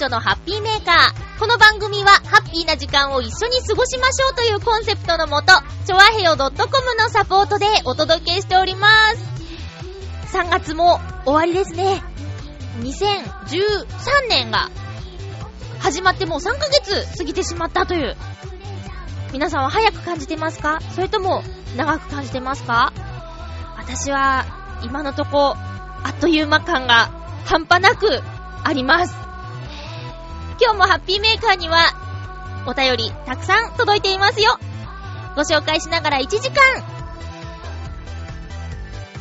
26日、まゆっちょのハッピーメーカー。この番組は、ハッピーな時間を一緒に過ごしましょうというコンセプトのもと、ちょわへよ .com のサポートでお届けしております。3月も終わりですね。2013年が始まってもう3ヶ月過ぎてしまったという。皆さんは早く感じてますか？それとも長く感じてますか？私は今のとこ、あっという間感が半端なくあります。今日もハッピーメーカーにはお便りたくさん届いていますよ。ご紹介しながら1時間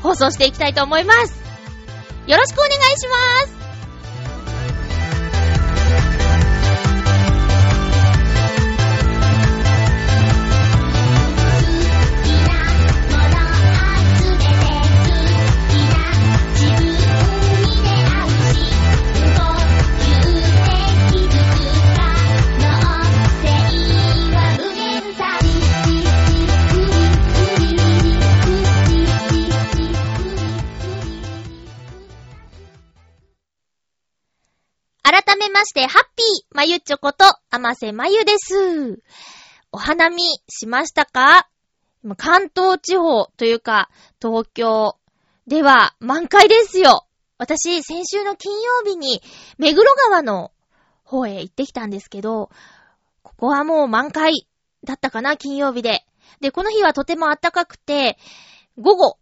放送していきたいと思います。よろしくお願いします。まして、ハッピーまゆちょこと、あませまゆです。お花見しましたか？関東地方というか、東京では満開ですよ。私、先週の金曜日に、目黒川の方へ行ってきたんですけど、ここはもう満開だったかな、金曜日で。で、この日はとても暖かくて、午後、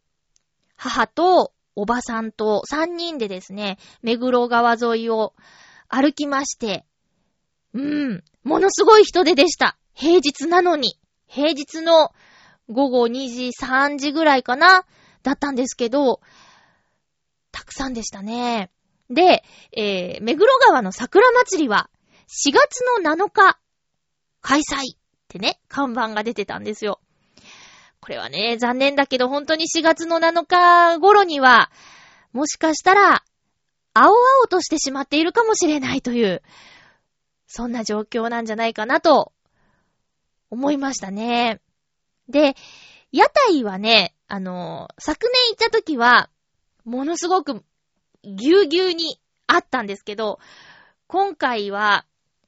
母とおばさんと3人でですね、目黒川沿いを歩きまして、うん、ものすごい人出でした。平日なのに。平日の午後2時、3時ぐらいかなだったんですけど、たくさんでしたね。で、えー、目黒川の桜祭りは4月の7日開催ってね、看板が出てたんですよ。これはね、残念だけど本当に4月の7日頃には、もしかしたら青々としてしまっているかもしれないという、そんな状況なんじゃないかなと思いましたね。で、屋台はね、あの、昨年行った時は、ものすごくぎゅうぎゅうにあったんですけど、今回は、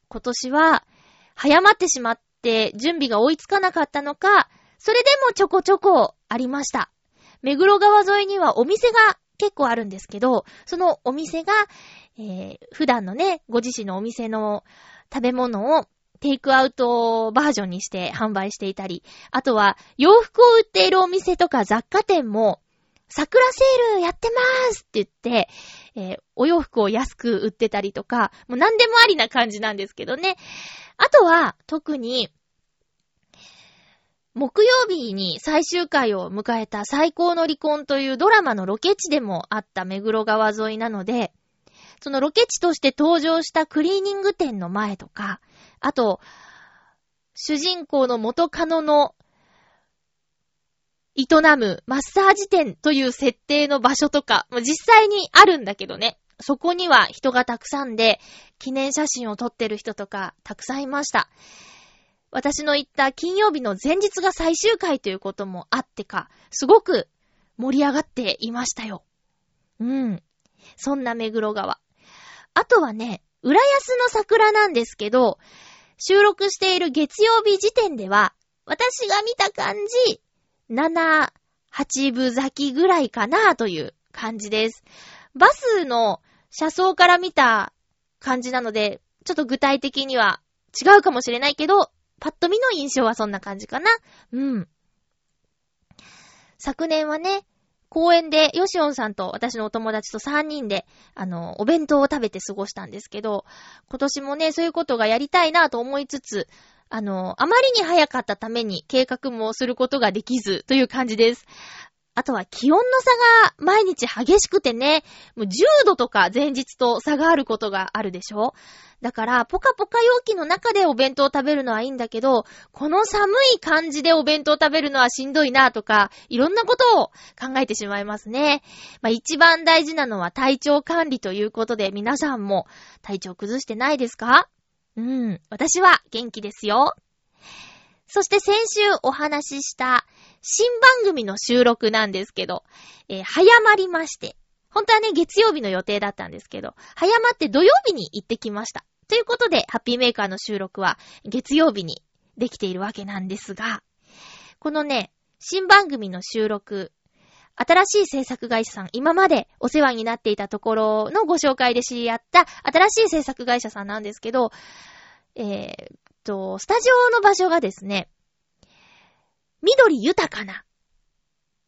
今年は、早まってしまって準備が追いつかなかったのか、それでもちょこちょこありました。目黒川沿いにはお店が結構あるんですけど、そのお店が、えー、普段のね、ご自身のお店の食べ物をテイクアウトバージョンにして販売していたり、あとは洋服を売っているお店とか雑貨店も、桜セールやってまーすって言って、えー、お洋服を安く売ってたりとか、もう何でもありな感じなんですけどね。あとは、特に、木曜日に最終回を迎えた最高の離婚というドラマのロケ地でもあった目黒川沿いなので、そのロケ地として登場したクリーニング店の前とか、あと、主人公の元カノの営むマッサージ店という設定の場所とか、実際にあるんだけどね。そこには人がたくさんで、記念写真を撮ってる人とかたくさんいました。私の行った金曜日の前日が最終回ということもあってか、すごく盛り上がっていましたよ。うん。そんな目黒川。あとはね、浦安の桜なんですけど、収録している月曜日時点では、私が見た感じ、7、8部咲きぐらいかなという感じです。バスの車窓から見た感じなので、ちょっと具体的には違うかもしれないけど、パッと見の印象はそんな感じかな。うん。昨年はね、公園でヨシオンさんと私のお友達と3人で、あの、お弁当を食べて過ごしたんですけど、今年もね、そういうことがやりたいなと思いつつ、あの、あまりに早かったために計画もすることができずという感じです。あとは気温の差が毎日激しくてね、もう10度とか前日と差があることがあるでしょ？だから、ポカポカ容器の中でお弁当を食べるのはいいんだけど、この寒い感じでお弁当を食べるのはしんどいなとか、いろんなことを考えてしまいますね。まあ一番大事なのは体調管理ということで、皆さんも体調崩してないですか？うん、私は元気ですよ。そして先週お話しした新番組の収録なんですけど、えー、早まりまして、本当はね、月曜日の予定だったんですけど、早まって土曜日に行ってきました。ということで、ハッピーメーカーの収録は月曜日にできているわけなんですが、このね、新番組の収録、新しい制作会社さん、今までお世話になっていたところのご紹介で知り合った新しい制作会社さんなんですけど、えー、と、スタジオの場所がですね、緑豊かな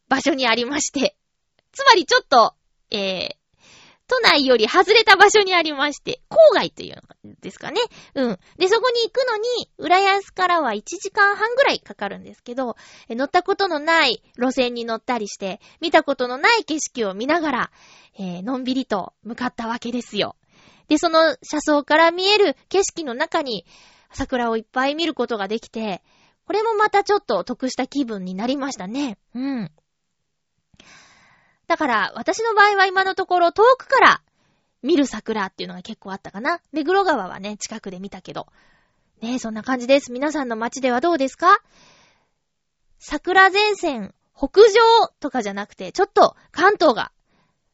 場所にありまして、つまりちょっと、えー、都内より外れた場所にありまして、郊外というのですかね。うん。で、そこに行くのに、浦安からは1時間半ぐらいかかるんですけど、乗ったことのない路線に乗ったりして、見たことのない景色を見ながら、えー、のんびりと向かったわけですよ。で、その車窓から見える景色の中に、桜をいっぱい見ることができて、これもまたちょっと得した気分になりましたね。うん。だから、私の場合は今のところ遠くから見る桜っていうのが結構あったかな。目黒川はね、近くで見たけど。ねえ、そんな感じです。皆さんの街ではどうですか？桜前線北上とかじゃなくて、ちょっと関東が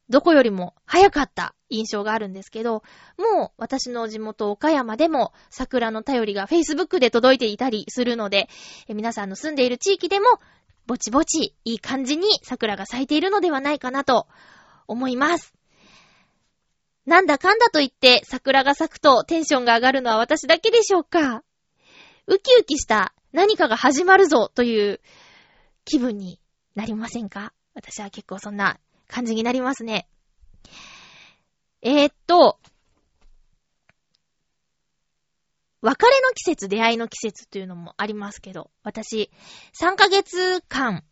どこよりも早かった印象があるんですけど、もう私の地元岡山でも桜の便りが Facebook で届いていたりするので、皆さんの住んでいる地域でもぼちぼちいい感じに桜が咲いているのではないかなと思います。なんだかんだと言って桜が咲くとテンションが上がるのは私だけでしょうかウキウキした何かが始まるぞという気分になりませんか？私は結構そんな感じになりますね。えー、っと、別れの季節、出会いの季節というのもありますけど、私、3ヶ月間、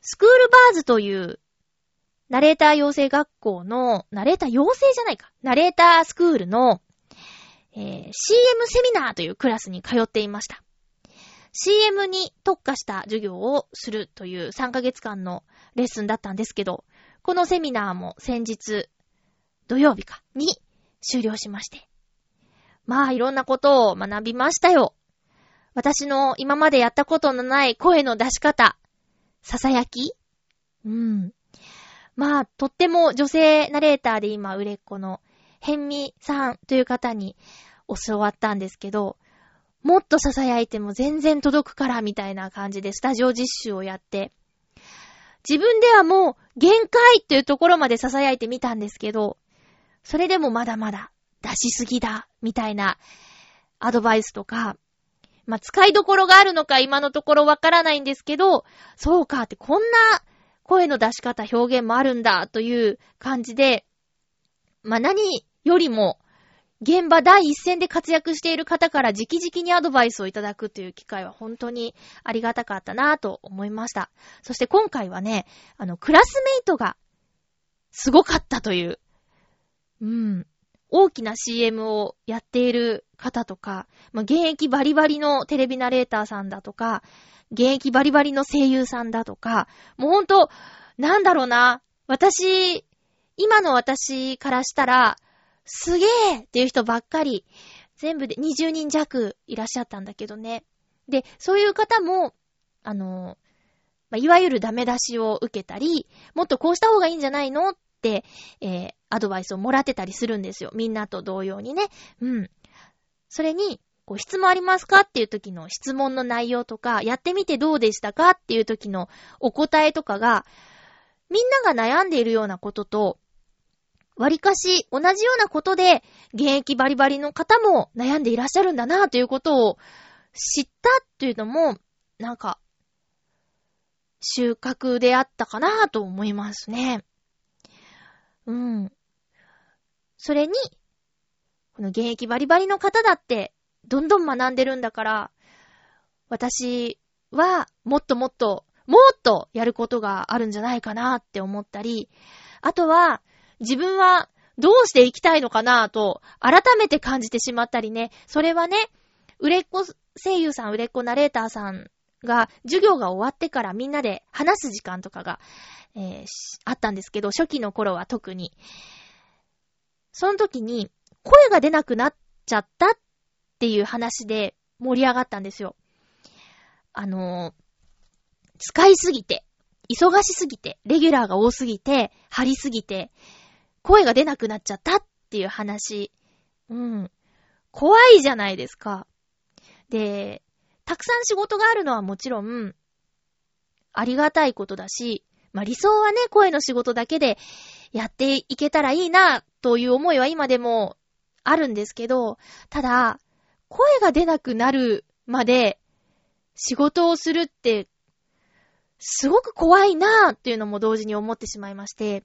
スクールバーズという、ナレーター養成学校の、ナレーター養成じゃないか、ナレータースクールの、えー、CM セミナーというクラスに通っていました。CM に特化した授業をするという3ヶ月間のレッスンだったんですけど、このセミナーも先日、土曜日か、に終了しまして。まあ、いろんなことを学びましたよ。私の今までやったことのない声の出し方、ささやき？うん。まあ、とっても女性ナレーターで今売れっ子の、ヘンミさんという方に教わったんですけど、もっと囁いても全然届くからみたいな感じでスタジオ実習をやって、自分ではもう限界っていうところまで囁いてみたんですけど、それでもまだまだ出しすぎだ、みたいなアドバイスとか、まあ、使いどころがあるのか今のところわからないんですけど、そうかってこんな声の出し方、表現もあるんだという感じで、まあ、何よりも、現場第一線で活躍している方から直々にアドバイスをいただくという機会は本当にありがたかったなぁと思いました。そして今回はね、あの、クラスメイトがすごかったという、うん、大きな CM をやっている方とか、まあ、現役バリバリのテレビナレーターさんだとか、現役バリバリの声優さんだとか、もうほんと、なんだろうな、私、今の私からしたら、すげーっていう人ばっかり、全部で20人弱いらっしゃったんだけどね。で、そういう方も、あの、まあ、いわゆるダメ出しを受けたり、もっとこうした方がいいんじゃないのって、えー、アドバイスをもらってたりするんですよ。みんなと同様にね。うん。それに、こう、質問ありますかっていう時の質問の内容とか、やってみてどうでしたかっていう時のお答えとかが、みんなが悩んでいるようなことと、割かし同じようなことで、現役バリバリの方も悩んでいらっしゃるんだなということを知ったっていうのも、なんか、収穫であったかなと思いますね。うん。それに、この現役バリバリの方だって、どんどん学んでるんだから、私はもっともっと、もっとやることがあるんじゃないかなって思ったり、あとは、自分はどうしていきたいのかなと、改めて感じてしまったりね。それはね、売れっ子声優さん、売れっ子ナレーターさんが、授業が終わってからみんなで話す時間とかが、えー、あったんですけど、初期の頃は特に。その時に、声が出なくなっちゃったっていう話で盛り上がったんですよ。あのー、使いすぎて、忙しすぎて、レギュラーが多すぎて、張りすぎて、声が出なくなっちゃったっていう話。うん。怖いじゃないですか。で、たくさん仕事があるのはもちろん、ありがたいことだし、まあ、理想はね、声の仕事だけでやっていけたらいいな、という思いは今でもあるんですけど、ただ、声が出なくなるまで仕事をするって、すごく怖いなっていうのも同時に思ってしまいまして。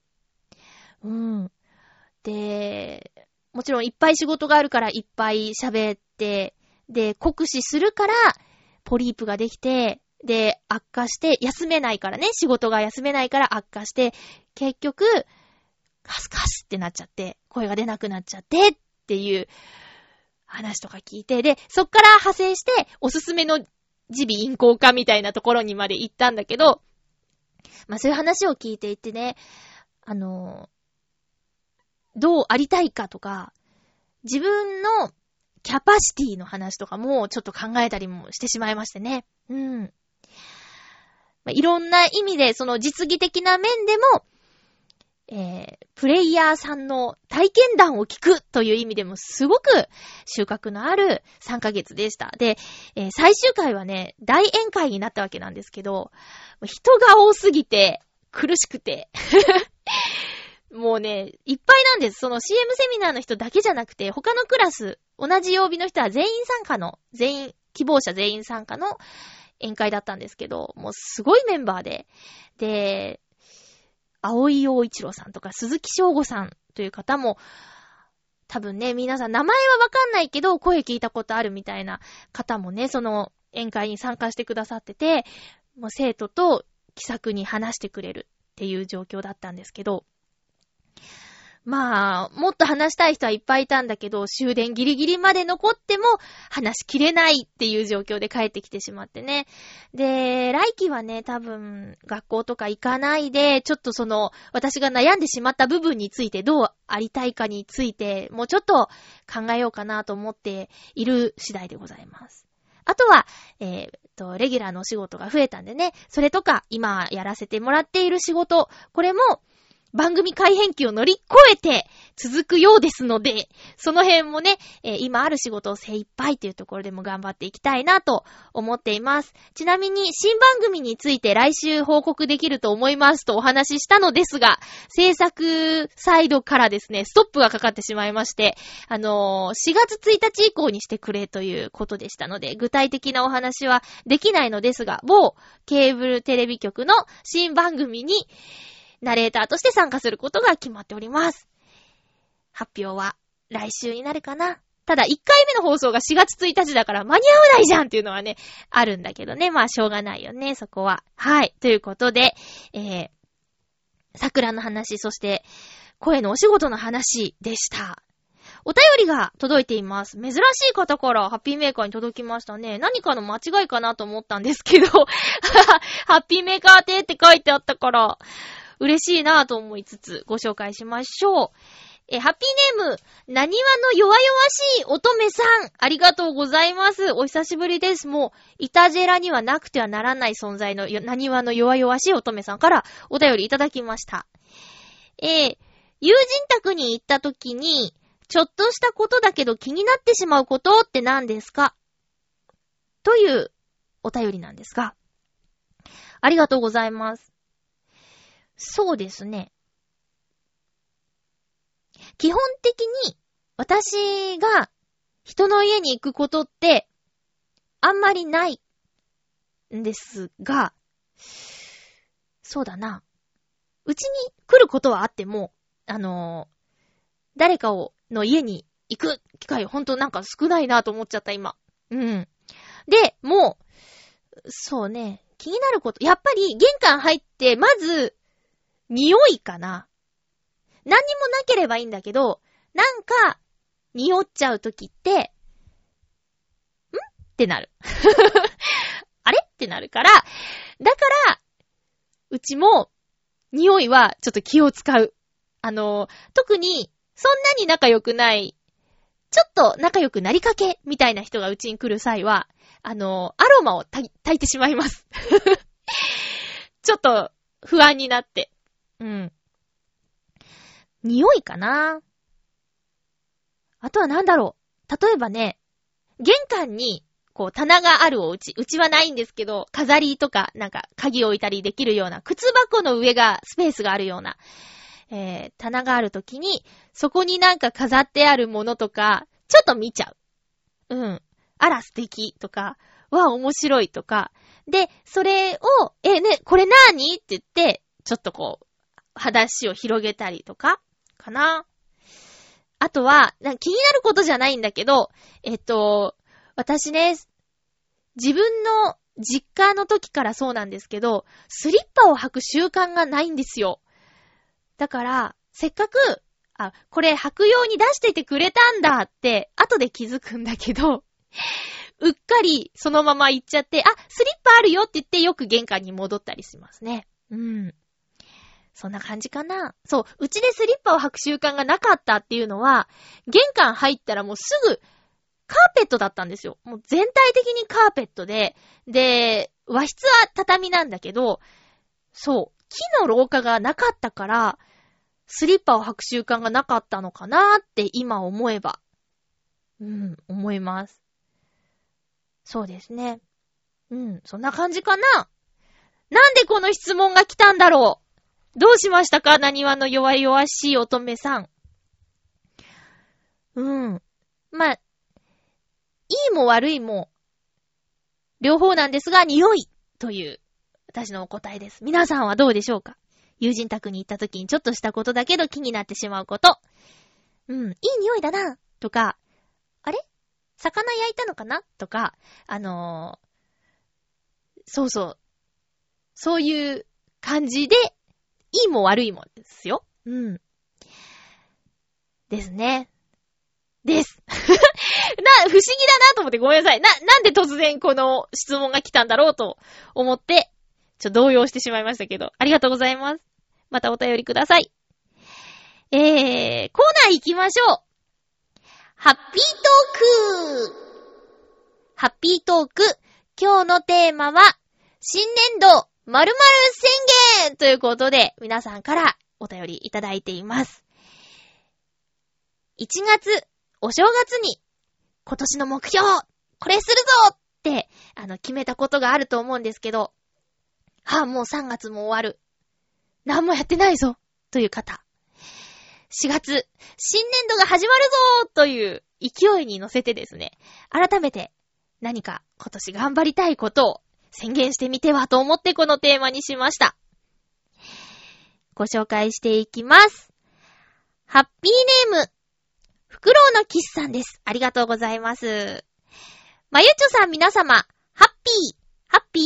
うん。で、もちろんいっぱい仕事があるからいっぱい喋って、で、酷使するから、ポリープができて、で、悪化して、休めないからね、仕事が休めないから悪化して、結局、カスカスってなっちゃって、声が出なくなっちゃって、っていう話とか聞いて、で、そっから派生して、おすすめの耳鼻咽喉科みたいなところにまで行ったんだけど、まあそういう話を聞いていてね、あの、どうありたいかとか、自分のキャパシティの話とかもちょっと考えたりもしてしまいましてね。うん。まあ、いろんな意味で、その実技的な面でも、えー、プレイヤーさんの体験談を聞くという意味でもすごく収穫のある3ヶ月でした。で、えー、最終回はね、大宴会になったわけなんですけど、人が多すぎて苦しくてもうね、いっぱいなんです。その CM セミナーの人だけじゃなくて、他のクラス、同じ曜日の人は全員参加の、全員、希望者全員参加の宴会だったんですけど、もうすごいメンバーで、で、青井陽一郎さんとか鈴木翔吾さんという方も、多分ね、皆さん名前はわかんないけど、声聞いたことあるみたいな方もね、その宴会に参加してくださってて、もう生徒と気さくに話してくれるっていう状況だったんですけど、まあ、もっと話したい人はいっぱいいたんだけど、終電ギリギリまで残っても話しきれないっていう状況で帰ってきてしまってね。で、来期はね、多分、学校とか行かないで、ちょっとその、私が悩んでしまった部分についてどうありたいかについて、もうちょっと考えようかなと思っている次第でございます。あとは、えー、と、レギュラーのお仕事が増えたんでね、それとか、今やらせてもらっている仕事、これも、番組改編期を乗り越えて続くようですので、その辺もね、えー、今ある仕事を精一杯というところでも頑張っていきたいなと思っています。ちなみに新番組について来週報告できると思いますとお話ししたのですが、制作サイドからですね、ストップがかかってしまいまして、あのー、4月1日以降にしてくれということでしたので、具体的なお話はできないのですが、某ケーブルテレビ局の新番組に、ナレーターとして参加することが決まっております。発表は来週になるかな。ただ、1回目の放送が4月1日だから間に合わないじゃんっていうのはね、あるんだけどね。まあ、しょうがないよね、そこは。はい。ということで、えー、桜の話、そして、声のお仕事の話でした。お便りが届いています。珍しい方からハッピーメーカーに届きましたね。何かの間違いかなと思ったんですけど、ハッピーメーカーてって書いてあったから、嬉しいなぁと思いつつご紹介しましょう。え、ハッピーネーム、なにわの弱々しい乙女さん、ありがとうございます。お久しぶりです。もう、イタジェラにはなくてはならない存在の、なにわの弱々しい乙女さんからお便りいただきました。えー、友人宅に行った時に、ちょっとしたことだけど気になってしまうことって何ですか？というお便りなんですが、ありがとうございます。そうですね。基本的に私が人の家に行くことってあんまりないんですが、そうだな。うちに来ることはあっても、あのー、誰かを、の家に行く機会ほんとなんか少ないなと思っちゃった今。うん。で、もう、そうね、気になること、やっぱり玄関入って、まず、匂いかな？何にもなければいいんだけど、なんか、匂っちゃうときって、ん？ってなる。あれ？ってなるから、だから、うちも、匂いはちょっと気を使う。あの、特に、そんなに仲良くない、ちょっと仲良くなりかけ、みたいな人がうちに来る際は、あの、アロマを炊いてしまいます。ちょっと、不安になって。うん。匂いかな？あとはなんだろう？例えばね、玄関に、こう、棚があるお家、うちはないんですけど、飾りとか、なんか、鍵置いたりできるような、靴箱の上が、スペースがあるような、えー、棚があるときに、そこになんか飾ってあるものとか、ちょっと見ちゃう。うん。あら、素敵とか、わ、面白いとか。で、それを、え、ね、これなーにって言って、ちょっとこう、話を広げたりとか、かな。あとは、気になることじゃないんだけど、えっと、私ね、自分の実家の時からそうなんですけど、スリッパを履く習慣がないんですよ。だから、せっかく、あ、これ履くように出しててくれたんだって、後で気づくんだけど、うっかりそのまま行っちゃって、あ、スリッパあるよって言ってよく玄関に戻ったりしますね。うん。そんな感じかな？そう、うちでスリッパを履く習慣がなかったっていうのは、玄関入ったらもうすぐ、カーペットだったんですよ。もう全体的にカーペットで、で、和室は畳なんだけど、そう、木の廊下がなかったから、スリッパを履く習慣がなかったのかなーって今思えば。うん、思います。そうですね。うん、そんな感じかな？なんでこの質問が来たんだろう？どうしましたか？何話の弱々しい乙女さん。うん。まあ、いいも悪いも、両方なんですが、匂いという、私のお答えです。皆さんはどうでしょうか？友人宅に行った時にちょっとしたことだけど気になってしまうこと。うん、いい匂いだな、とか、あれ？魚焼いたのかな？とか、あのー、そうそう。そういう感じでいいも悪いもですよ。うん。ですね。です。な、不思議だなと思ってごめんなさい。な、なんで突然この質問が来たんだろうと思って、ちょっと動揺してしまいましたけど、ありがとうございます。またお便りください。えー、コーナー行きましょう。ハッピートークハッピートーク。今日のテーマは、新年度〇〇宣言ということで、皆さんからお便りいただいています。1月、お正月に、今年の目標、これするぞって、あの、決めたことがあると思うんですけど、はあ、もう3月も終わる。何もやってないぞという方。4月、新年度が始まるぞという勢いに乗せてですね、改めて何か今年頑張りたいことを宣言してみてはと思ってこのテーマにしました。ご紹介していきます。ハッピーネーム、フクロウのキスさんです。ありがとうございます。まゆちょさん皆様、ハッピー、ハッピー？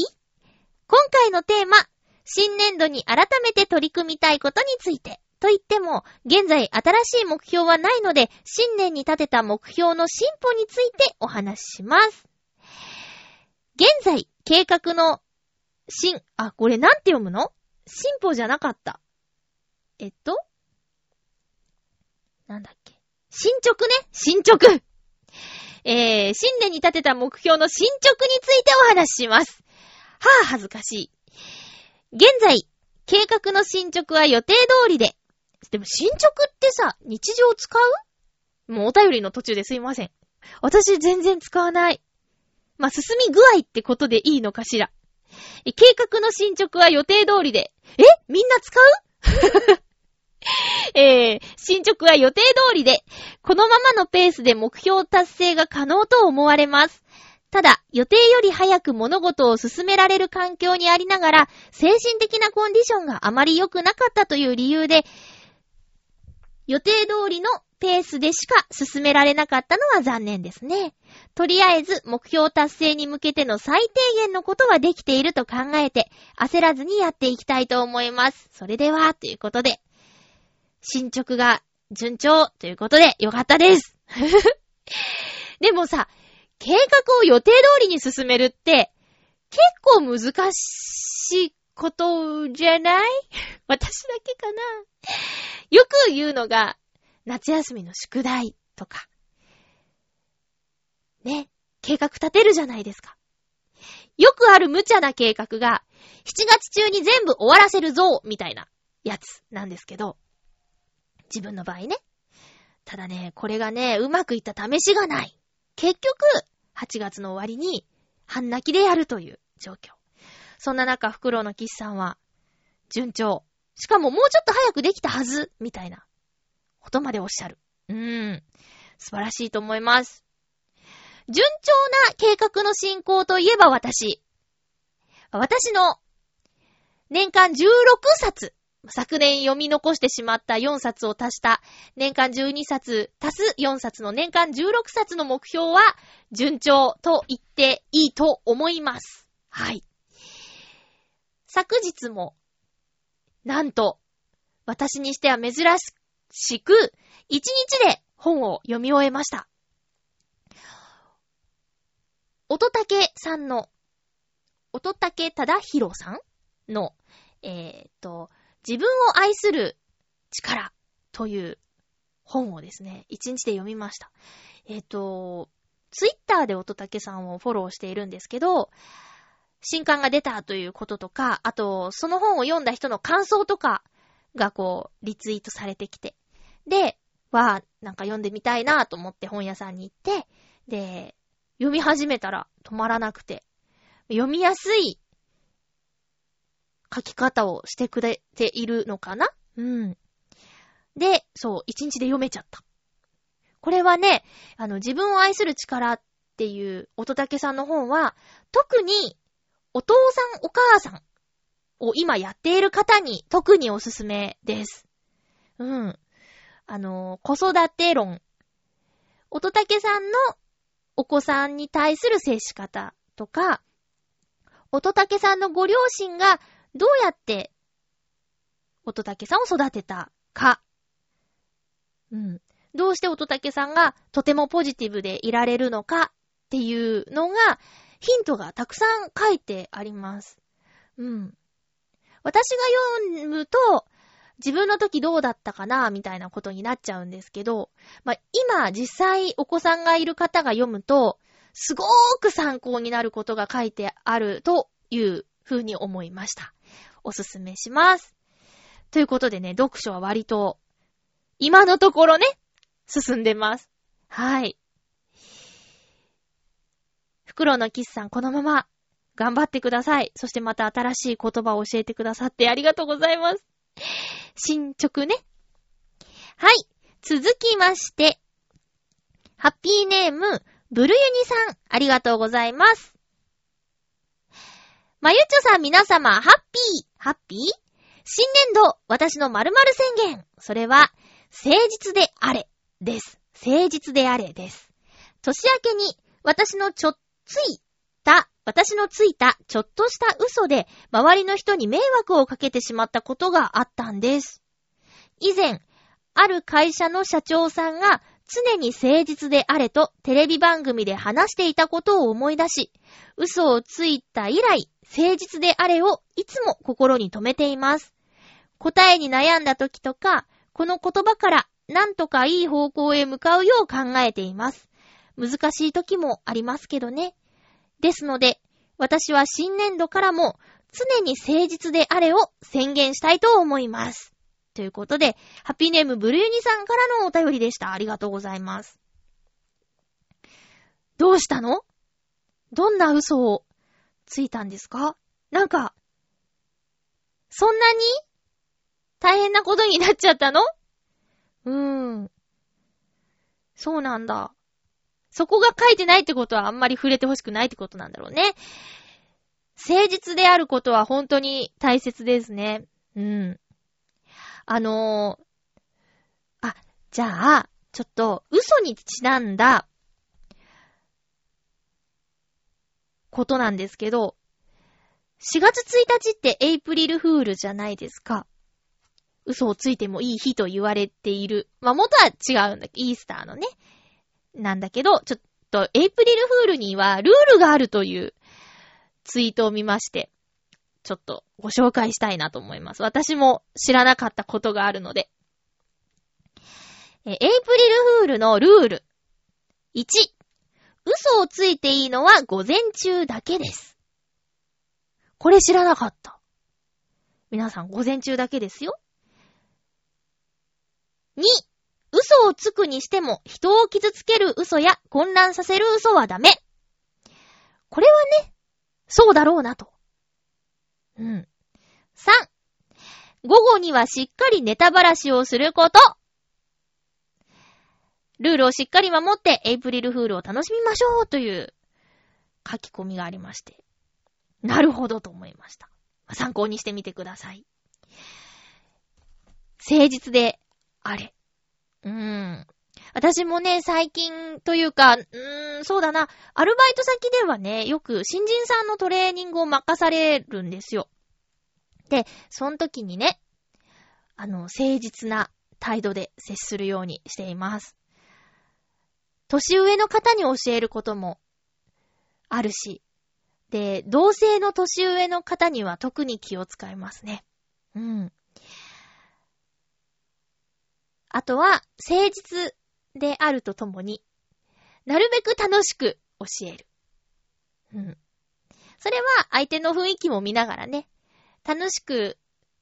今回のテーマ、新年度に改めて取り組みたいことについて。と言っても、現在新しい目標はないので、新年に立てた目標の進歩についてお話しします。現在、計画の、進、あ、これなんて読むの？進歩じゃなかった。えっと？なんだっけ？進捗ね進捗えー、新年に立てた目標の進捗についてお話しします。はぁ、あ、恥ずかしい。現在、計画の進捗は予定通りで。でも進捗ってさ、日常使う？もうお便りの途中ですいません。私全然使わない。まあ、進み具合ってことでいいのかしら。計画の進捗は予定通りで、え？みんな使う？えー、進捗は予定通りで、このままのペースで目標達成が可能と思われます。ただ、予定より早く物事を進められる環境にありながら、精神的なコンディションがあまり良くなかったという理由で、予定通りのペースでしか進められなかったのは残念ですね。とりあえず目標達成に向けての最低限のことはできていると考えて、焦らずにやっていきたいと思います。それでは、ということで、進捗が順調ということでよかったです。でもさ、計画を予定通りに進めるって、結構難しいことじゃない？私だけかな？よく言うのが、夏休みの宿題とか、ね、計画立てるじゃないですか。よくある無茶な計画が、7月中に全部終わらせるぞみたいなやつなんですけど、自分の場合ね。ただね、これがね、うまくいった試しがない。結局、8月の終わりに、半泣きでやるという状況。そんな中、フクロウのキスさんは、順調。しかももうちょっと早くできたはず、みたいな、ことまでおっしゃる。うーん。素晴らしいと思います。順調な計画の進行といえば私。私の年間16冊、昨年読み残してしまった4冊を足した年間12冊足す4冊の年間16冊の目標は順調と言っていいと思います。はい。昨日も、なんと、私にしては珍ししく、1日で本を読み終えました。乙竹さんの、乙竹忠宏さんの、えー、っと、自分を愛する力という本をですね、一日で読みました。えー、っと、ツイッターで乙竹さんをフォローしているんですけど、新刊が出たということとか、あと、その本を読んだ人の感想とかがこう、リツイートされてきて。で、は、なんか読んでみたいなと思って本屋さんに行って、で、読み始めたら止まらなくて、読みやすい書き方をしてくれているのかな？うん。で、そう、一日で読めちゃった。これはね、あの、自分を愛する力っていう乙武さんの本は、特にお父さんお母さんを今やっている方に特におすすめです。うん。あの、子育て論。乙武さんのお子さんに対する接し方とか、乙武さんのご両親がどうやって乙武さんを育てたか。うん。どうして乙武さんがとてもポジティブでいられるのかっていうのが、ヒントがたくさん書いてあります。うん。私が読むと、自分の時どうだったかな、みたいなことになっちゃうんですけど、まあ、今実際お子さんがいる方が読むと、すごーく参考になることが書いてあるという風に思いました。おすすめします。ということでね、読書は割と、今のところね、進んでます。はい。袋のキスさん、このまま、頑張ってください。そしてまた新しい言葉を教えてくださってありがとうございます。進捗ね。はい。続きまして、ハッピーネーム、ブルユニさん、ありがとうございます。まゆちょさん皆様、ハッピー、ハッピー？新年度、私の〇〇宣言。それは、誠実であれ、です。誠実であれ、です。年明けに、私のちょっついた私のついたちょっとした嘘で周りの人に迷惑をかけてしまったことがあったんです。以前、ある会社の社長さんが常に誠実であれとテレビ番組で話していたことを思い出し、嘘をついた以来、誠実であれをいつも心に留めています。答えに悩んだ時とか、この言葉からなんとかいい方向へ向かうよう考えています。難しい時もありますけどね。ですので、私は新年度からも常に誠実であれを宣言したいと思います。ということで、ハッピーネームブルーニさんからのお便りでした。ありがとうございます。どうしたの？どんな嘘をついたんですか？なんか、そんなに大変なことになっちゃったの？うーん。そうなんだ。そこが書いてないってことはあんまり触れてほしくないってことなんだろうね。誠実であることは本当に大切ですね。うん。あのー、あ、じゃあ、ちょっと、嘘にちなんだ、ことなんですけど、4月1日ってエイプリルフールじゃないですか。嘘をついてもいい日と言われている。まあ、元は違うんだけど。イースターのね。なんだけど、ちょっと、エイプリルフールにはルールがあるというツイートを見まして、ちょっとご紹介したいなと思います。私も知らなかったことがあるので。エイプリルフールのルール。1、嘘をついていいのは午前中だけです。これ知らなかった。皆さん午前中だけですよ。2、嘘をつくにしても人を傷つける嘘や混乱させる嘘はダメ。これはね、そうだろうなと。うん。3、午後にはしっかりネタばらしをすること。ルールをしっかり守ってエイプリルフールを楽しみましょうという書き込みがありまして。なるほどと思いました。参考にしてみてください。誠実であれ。うん。私もね、最近というか、うーん、そうだな。アルバイト先ではね、よく新人さんのトレーニングを任されるんですよ。で、その時にね、あの、誠実な態度で接するようにしています。年上の方に教えることもあるし、で、同性の年上の方には特に気を使いますね。うん。あとは、誠実であるとともに、なるべく楽しく教える。うん。それは相手の雰囲気も見ながらね、楽しく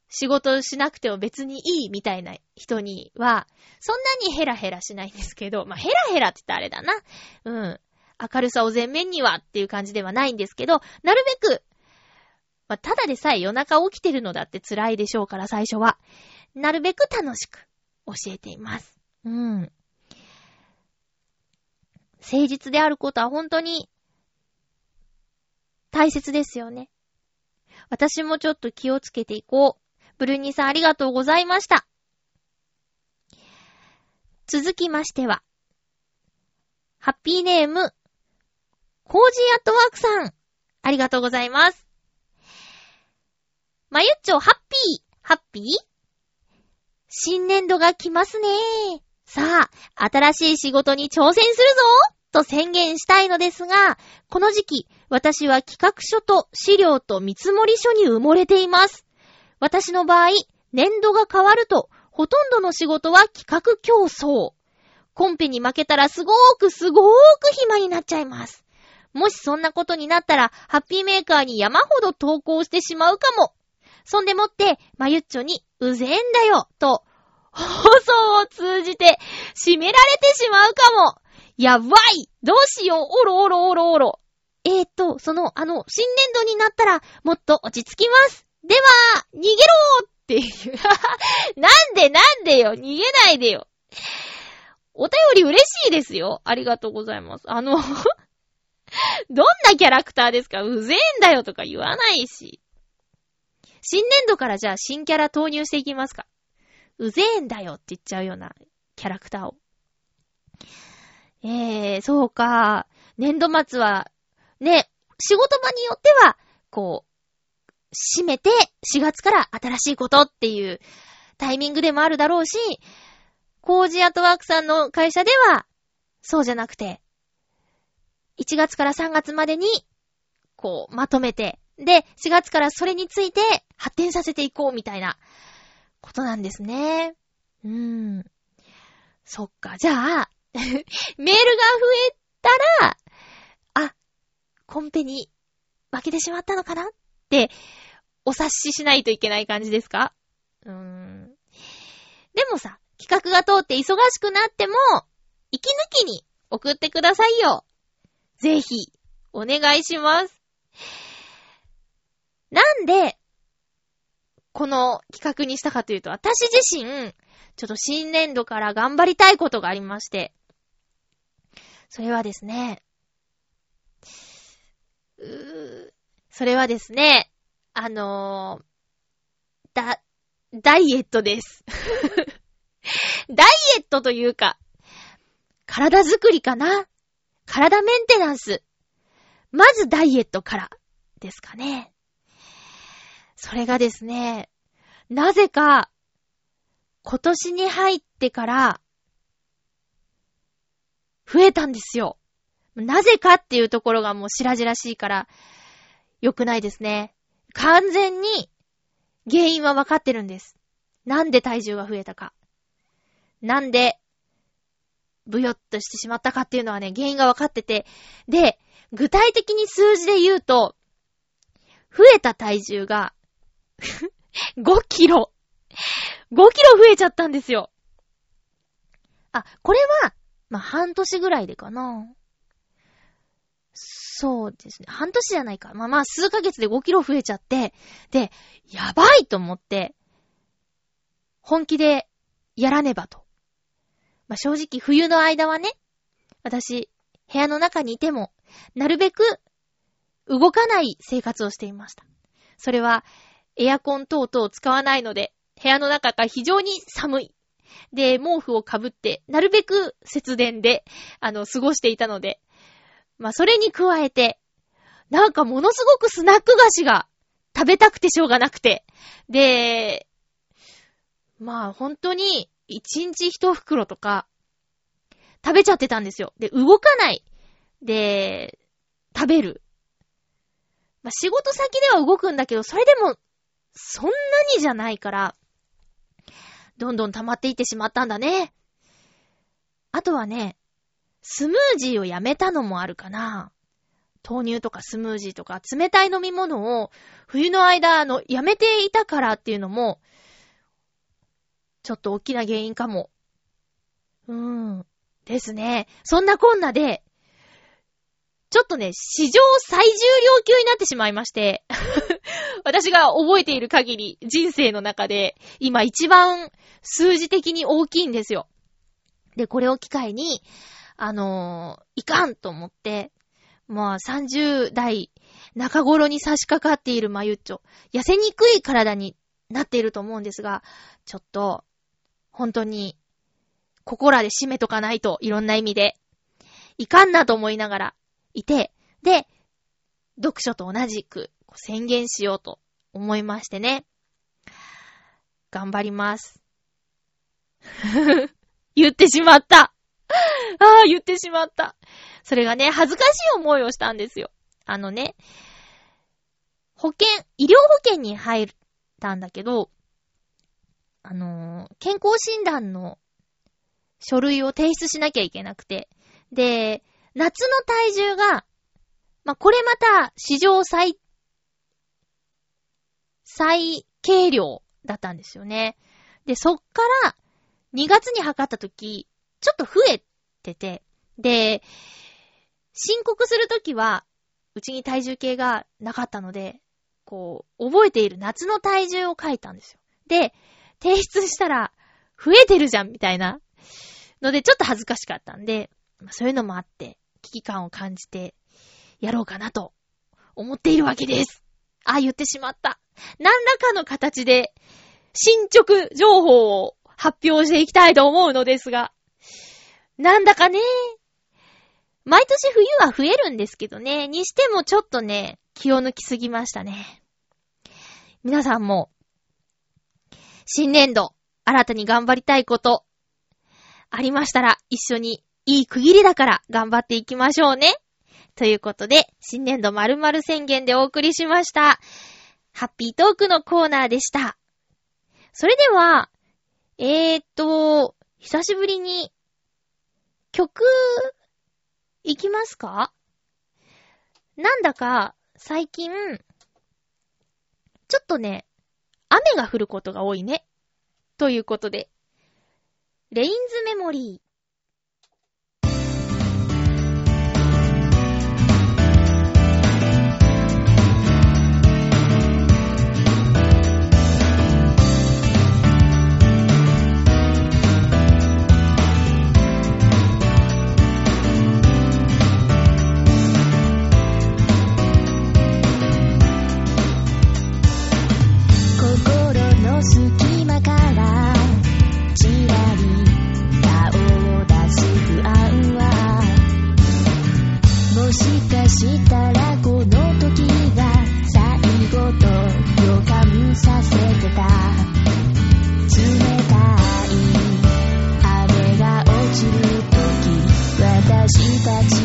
仕事しなくても別にいいみたいな人には、そんなにヘラヘラしないんですけど、まあ、ヘラヘラって言ったらあれだな。うん。明るさを前面にはっていう感じではないんですけど、なるべく、まあ、ただでさえ夜中起きてるのだって辛いでしょうから最初は。なるべく楽しく教えています。うん。誠実であることは本当に大切ですよね。私もちょっと気をつけていこう。ブルーニーさんありがとうございました。続きましては、ハッピーネーム、コージーアットワークさん、ありがとうございます。まゆっちょ、ハッピー、ハッピー？新年度が来ますね。さあ、新しい仕事に挑戦するぞと宣言したいのですが、この時期、私は企画書と資料と見積もり書に埋もれています。私の場合、年度が変わると、ほとんどの仕事は企画競争。コンペに負けたらすごーくすごーく暇になっちゃいます。もしそんなことになったら、ハッピーメーカーに山ほど投稿してしまうかも。そんでもって、まゆっちょに、うぜえんだよ、と、放送を通じて、締められてしまうかも。やばいどうしようおろおろおろおろ。えーと、その、あの、新年度になったら、もっと落ち着きます。では、逃げろーっていう。なんでなんでよ逃げないでよ。お便り嬉しいですよ。ありがとうございます。あの どんなキャラクターですか？うぜえんだよとか言わないし。新年度からじゃあ新キャラ投入していきますか。うぜえんだよって言っちゃうようなキャラクターを。えー、そうか。年度末は、ね、仕事場によっては、こう、閉めて4月から新しいことっていうタイミングでもあるだろうし、コージアトワークさんの会社では、そうじゃなくて、1月から3月までに、こう、まとめて、で、4月からそれについて発展させていこうみたいなことなんですね。うーん。そっか。じゃあ、メールが増えたら、あ、コンペに負けてしまったのかな？って、お察ししないといけない感じですか？うーん。でもさ、企画が通って忙しくなっても、息抜きに送ってくださいよ。ぜひ、お願いします。なんで、この企画にしたかというと、私自身、ちょっと新年度から頑張りたいことがありまして、それはですね、うー、それはですね、あのー、だ、ダイエットです。ダイエットというか、体づくりかな？体メンテナンス。まずダイエットからですかね。それがですね、なぜか、今年に入ってから、増えたんですよ。なぜかっていうところがもう白々しいから、良くないですね。完全に、原因はわかってるんです。なんで体重が増えたか。なんで、ブヨッとしてしまったかっていうのはね、原因がわかってて。で、具体的に数字で言うと、増えた体重が 5キロ。5キロ増えちゃったんですよ。あ、これは、まあ、半年ぐらいでかな。そうですね。半年じゃないか。まあまあ、数ヶ月で5キロ増えちゃって、で、やばいと思って、本気でやらねばと。まあ正直冬の間はね、私、部屋の中にいても、なるべく動かない生活をしていました。それは、エアコン等々使わないので、部屋の中が非常に寒い。で、毛布をかぶって、なるべく節電で、あの、過ごしていたので、まあ、それに加えて、なんかものすごくスナック菓子が食べたくてしょうがなくて、で、まあ、本当に、一日一袋とか、食べちゃってたんですよ。で、動かない。で、食べる。まあ、仕事先では動くんだけど、それでも、そんなにじゃないから、どんどん溜まっていってしまったんだね。あとはね、スムージーをやめたのもあるかな。豆乳とかスムージーとか冷たい飲み物を冬の間、あの、やめていたからっていうのも、ちょっと大きな原因かも。うーん。ですね。そんなこんなで、ちょっとね、史上最重量級になってしまいまして 私が覚えている限り、人生の中で、今一番数字的に大きいんですよ。で、これを機会に、あのー、いかんと思って、まあ30代中頃に差し掛かっているマユッチョ、痩せにくい体になっていると思うんですが、ちょっと、本当に、ここらで締めとかないと、いろんな意味で、いかんなと思いながら、いて、で、読書と同じく宣言しようと思いましてね。頑張ります。言ってしまったああ、言ってしまった。それがね、恥ずかしい思いをしたんですよ。あのね、保険、医療保険に入ったんだけど、あのー、健康診断の書類を提出しなきゃいけなくて、で、夏の体重が、まあ、これまた史上最、最軽量だったんですよね。で、そっから2月に測った時、ちょっと増えてて、で、申告するときは、うちに体重計がなかったので、こう、覚えている夏の体重を書いたんですよ。で、提出したら、増えてるじゃん、みたいな。ので、ちょっと恥ずかしかったんで、そういうのもあって、危機感を感じて、やろうかなと、思っているわけです。あ、言ってしまった。何らかの形で、進捗情報を発表していきたいと思うのですが、なんだかね、毎年冬は増えるんですけどね、にしてもちょっとね、気を抜きすぎましたね。皆さんも、新年度、新たに頑張りたいこと、ありましたら、一緒にいい区切りだから頑張っていきましょうね。ということで、新年度〇〇宣言でお送りしました。ハッピートークのコーナーでした。それでは、えーっと、久しぶりに、曲、いきますか？なんだか、最近、ちょっとね、雨が降ることが多いね。ということで、レインズメモリー。隙間からちらり顔を出す不安はもしかしたらこの時が最後と予感させてた。冷たい雨が落ちる時私たち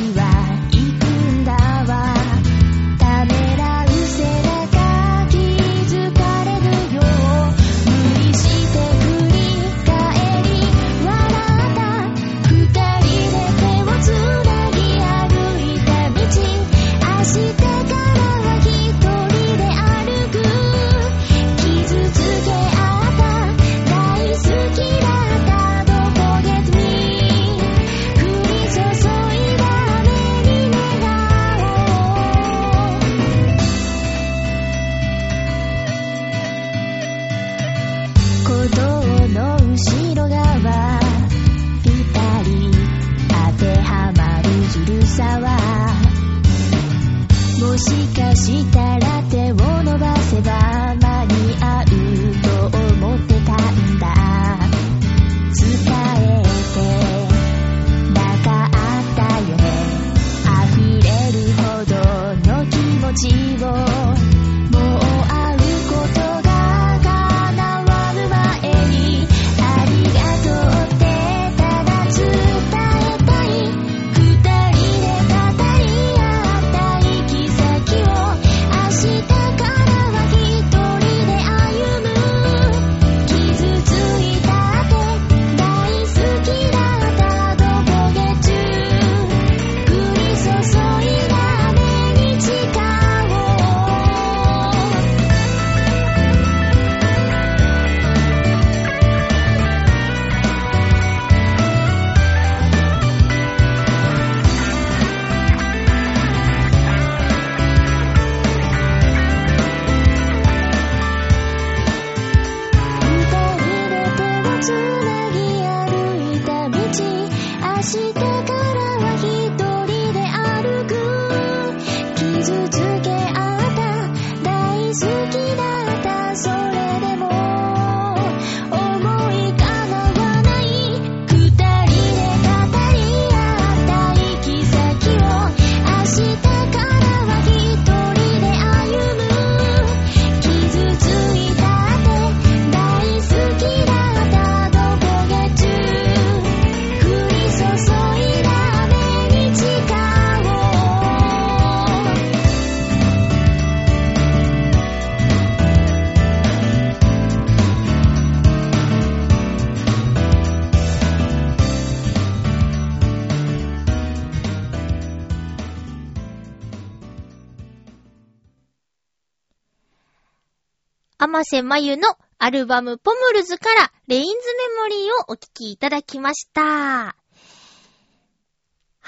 甘瀬まゆのアルバムポムルズからレインズメモリーをお聴きいただきました。ハッ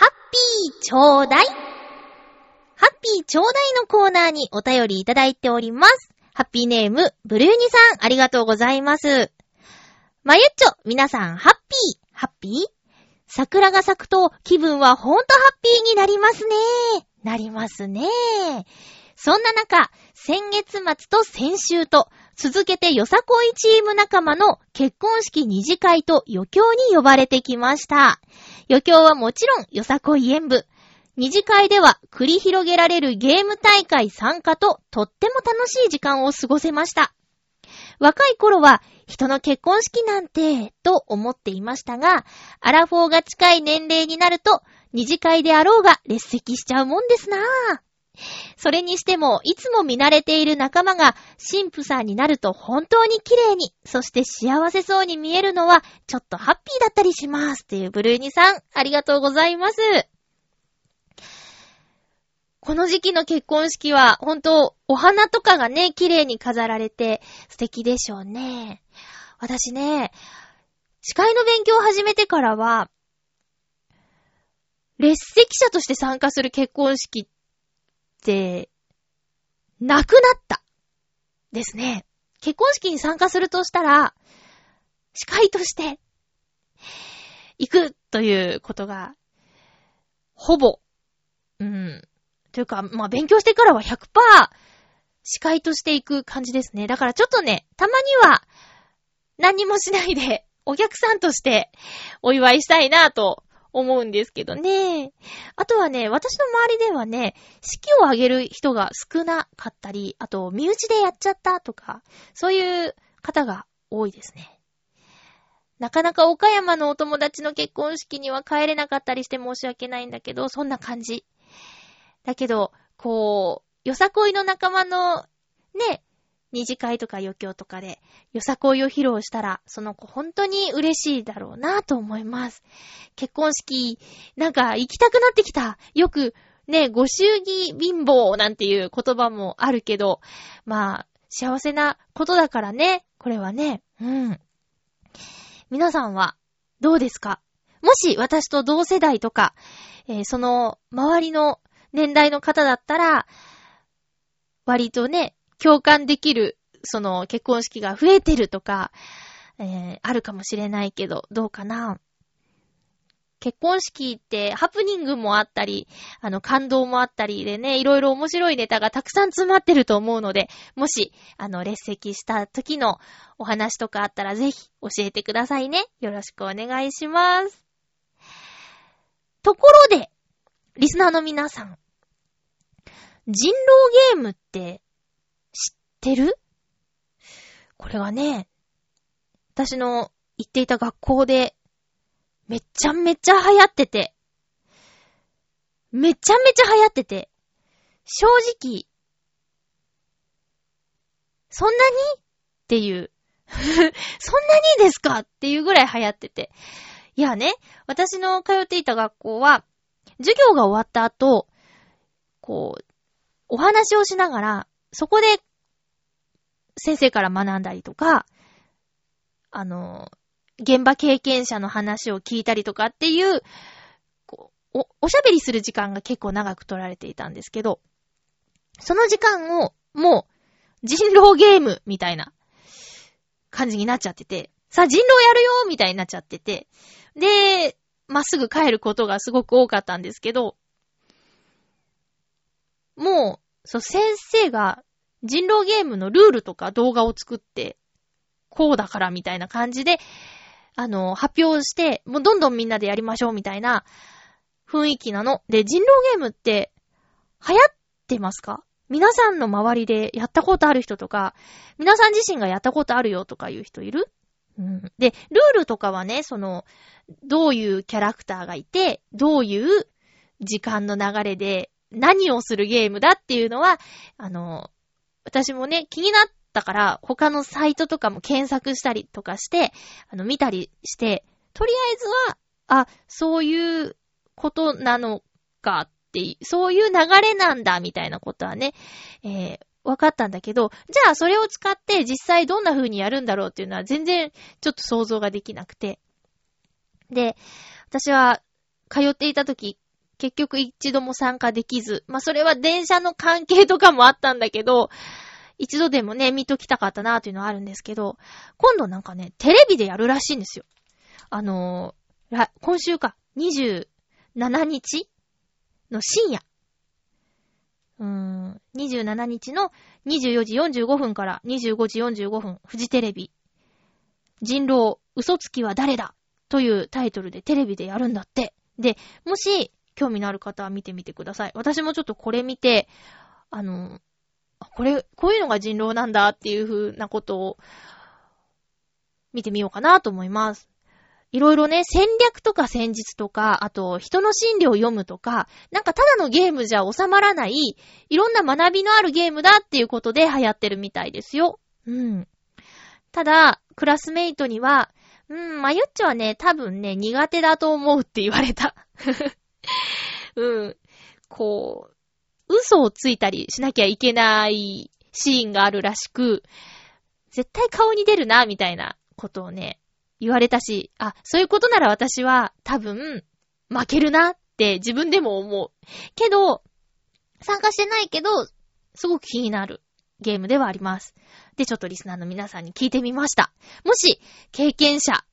ピーちょうだい。ハッピーちょうだいのコーナーにお便りいただいております。ハッピーネーム、ブルーニさん、ありがとうございます。まゆっちょ、皆さん、ハッピー、ハッピー？桜が咲くと気分はほんとハッピーになりますね。なりますね。そんな中、先月末と先週と、続けてよさこいチーム仲間の結婚式二次会と余興に呼ばれてきました。余興はもちろんよさこい演舞。二次会では繰り広げられるゲーム大会参加ととっても楽しい時間を過ごせました。若い頃は人の結婚式なんてと思っていましたが、アラフォーが近い年齢になると二次会であろうが列席しちゃうもんですなぁ。それにしても、いつも見慣れている仲間が、神父さんになると本当に綺麗に、そして幸せそうに見えるのは、ちょっとハッピーだったりします。っていうブルーニさん、ありがとうございます。この時期の結婚式は、本当お花とかがね、綺麗に飾られて、素敵でしょうね。私ね、司会の勉強を始めてからは、列席者として参加する結婚式っ、なくなった。ですね。結婚式に参加するとしたら、司会として、行くということが、ほぼ、うん。というか、まあ、勉強してからは100%司会として行く感じですね。だからちょっとね、たまには、何もしないで、お客さんとしてお祝いしたいなと思うんですけどね。あとはね、私の周りではね、式を挙げる人が少なかったり、あと、身内でやっちゃったとか、そういう方が多いですね。なかなか岡山のお友達の結婚式には帰れなかったりして申し訳ないんだけど、そんな感じ。だけど、こう、よさこいの仲間の、ね、二次会とか余興とかで、よさこいを披露したら、その子本当に嬉しいだろうなと思います。結婚式、なんか行きたくなってきた。よく、ね、ご祝儀貧乏なんていう言葉もあるけど、まあ、幸せなことだからね、これはね、うん。皆さんは、どうですか？もし私と同世代とか、えー、その周りの年代の方だったら、割とね、共感できる、その結婚式が増えてるとか、えー、あるかもしれないけど、どうかな結婚式ってハプニングもあったり、あの感動もあったりでね、いろいろ面白いネタがたくさん詰まってると思うので、もし、あの、列席した時のお話とかあったらぜひ教えてくださいね。よろしくお願いします。ところで、リスナーの皆さん、人狼ゲームってってる？これはね、私の行っていた学校で、めちゃめちゃ流行ってて、めちゃめちゃ流行ってて、正直、そんなに？っていう、そんなにですか？っていうぐらい流行ってて。いやね、私の通っていた学校は、授業が終わった後、こう、お話をしながら、そこで先生から学んだりとか、あの、現場経験者の話を聞いたりとかっていう、こうお、おしゃべりする時間が結構長く取られていたんですけど、その時間を、もう、人狼ゲームみたいな感じになっちゃってて、さあ人狼やるよみたいになっちゃってて、で、まっすぐ帰ることがすごく多かったんですけど、もう、そう、先生が人狼ゲームのルールとか動画を作って、こうだからみたいな感じで、あの、発表して、もうどんどんみんなでやりましょうみたいな雰囲気なの。で、人狼ゲームって流行ってますか？皆さんの周りでやったことある人とか、皆さん自身がやったことあるよとかいう人いる？うん。で、ルールとかはね、その、どういうキャラクターがいて、どういう時間の流れで何をするゲームだっていうのは、あの、私もね、気になったから、他のサイトとかも検索したりとかして、あの、見たりして、とりあえずは、あ、そういうことなのかって、そういう流れなんだ、みたいなことはね、えー、分かったんだけど、じゃあそれを使って実際どんな風にやるんだろうっていうのは全然ちょっと想像ができなくて。で、私は通っていた時、結局一度も参加できず、まあそれは電車の関係とかもあったんだけど、一度でもね、見ときたかったなというのはあるんですけど、今度なんかね、テレビでやるらしいんですよ。あのー、今週か、27日の深夜。うーん、27日の24時45分から25時45分、フジテレビ。人狼、嘘つきは誰だ？というタイトルでテレビでやるんだって。で、もし、興味のある方は見てみてください。私もちょっとこれ見て、あの、これ、こういうのが人狼なんだっていう風なことを見てみようかなと思います。いろいろね、戦略とか戦術とか、あと人の心理を読むとか、なんかただのゲームじゃ収まらない、いろんな学びのあるゲームだっていうことで流行ってるみたいですよ。うん。ただ、クラスメイトには、うん、まゆっちょはね、多分ね、苦手だと思うって言われた。うん。こう、嘘をついたりしなきゃいけないシーンがあるらしく、絶対顔に出るな、みたいなことをね、言われたし、あ、そういうことなら私は多分、負けるなって自分でも思う。けど、参加してないけど、すごく気になるゲームではあります。で、ちょっとリスナーの皆さんに聞いてみました。もし、経験者